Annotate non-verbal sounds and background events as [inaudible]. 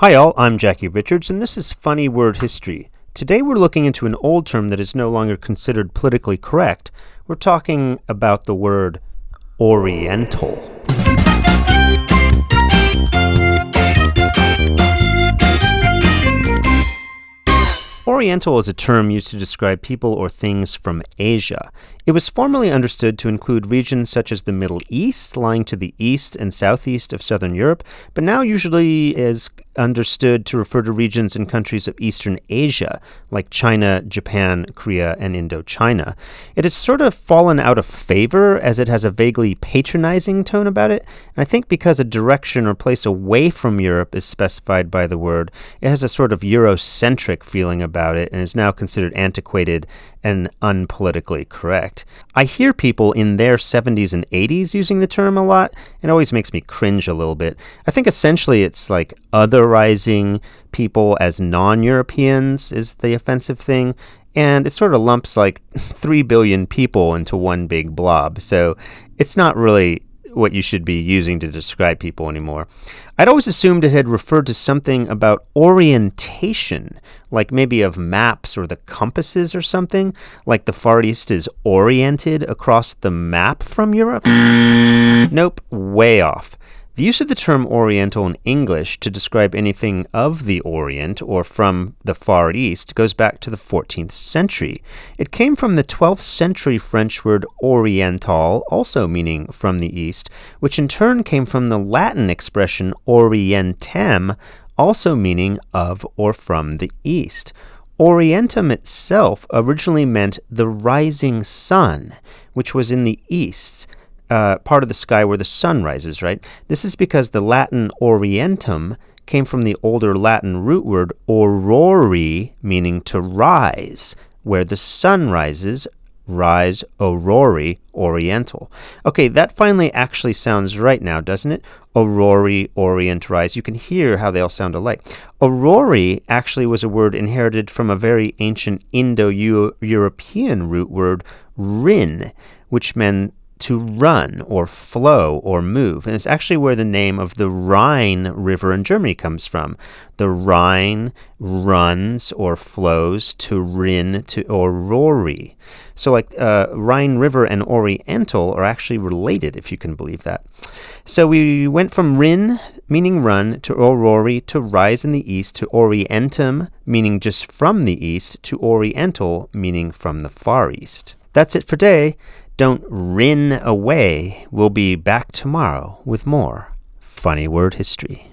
Hi, all. I'm Jackie Richards, and this is Funny Word History. Today we're looking into an old term that is no longer considered politically correct. We're talking about the word Oriental. Oriental is a term used to describe people or things from Asia. It was formerly understood to include regions such as the Middle East, lying to the east and southeast of southern Europe, but now usually is understood to refer to regions and countries of Eastern Asia, like China, Japan, Korea, and Indochina. It has sort of fallen out of favor as it has a vaguely patronizing tone about it, and I think because a direction or place away from Europe is specified by the word, it has a sort of Eurocentric feeling about it and is now considered antiquated and unpolitically correct. I hear people in their 70s and 80s using the term a lot, it always makes me cringe a little bit. I think essentially it's like otherizing people as non Europeans is the offensive thing, and it sort of lumps like [laughs] 3 billion people into one big blob. So it's not really what you should be using to describe people anymore. I'd always assumed it had referred to something about orientation, like maybe of maps or the compasses or something, like the Far East is oriented across the map from Europe. Nope, way off. The use of the term Oriental in English to describe anything of the Orient or from the Far East goes back to the 14th century. It came from the 12th century French word Oriental, also meaning from the East, which in turn came from the Latin expression Orientem, also meaning of or from the East. Orientum itself originally meant the rising sun, which was in the east uh, part of the sky where the sun rises, right? This is because the Latin orientum came from the older Latin root word aurori, meaning to rise, where the sun rises, rise aurori oriental. Okay, that finally actually sounds right now, doesn't it? Aurori, orient, rise. You can hear how they all sound alike. Aurori actually was a word inherited from a very ancient Indo European root word, rin, which meant to run or flow or move. And it's actually where the name of the Rhine River in Germany comes from. The Rhine runs or flows to Rin to Aurori. So, like uh, Rhine River and Oriental are actually related, if you can believe that. So, we went from Rin, meaning run, to Aurori, to rise in the east, to Orientum, meaning just from the east, to Oriental, meaning from the far east. That's it for today. Don't rin away. We'll be back tomorrow with more funny word history.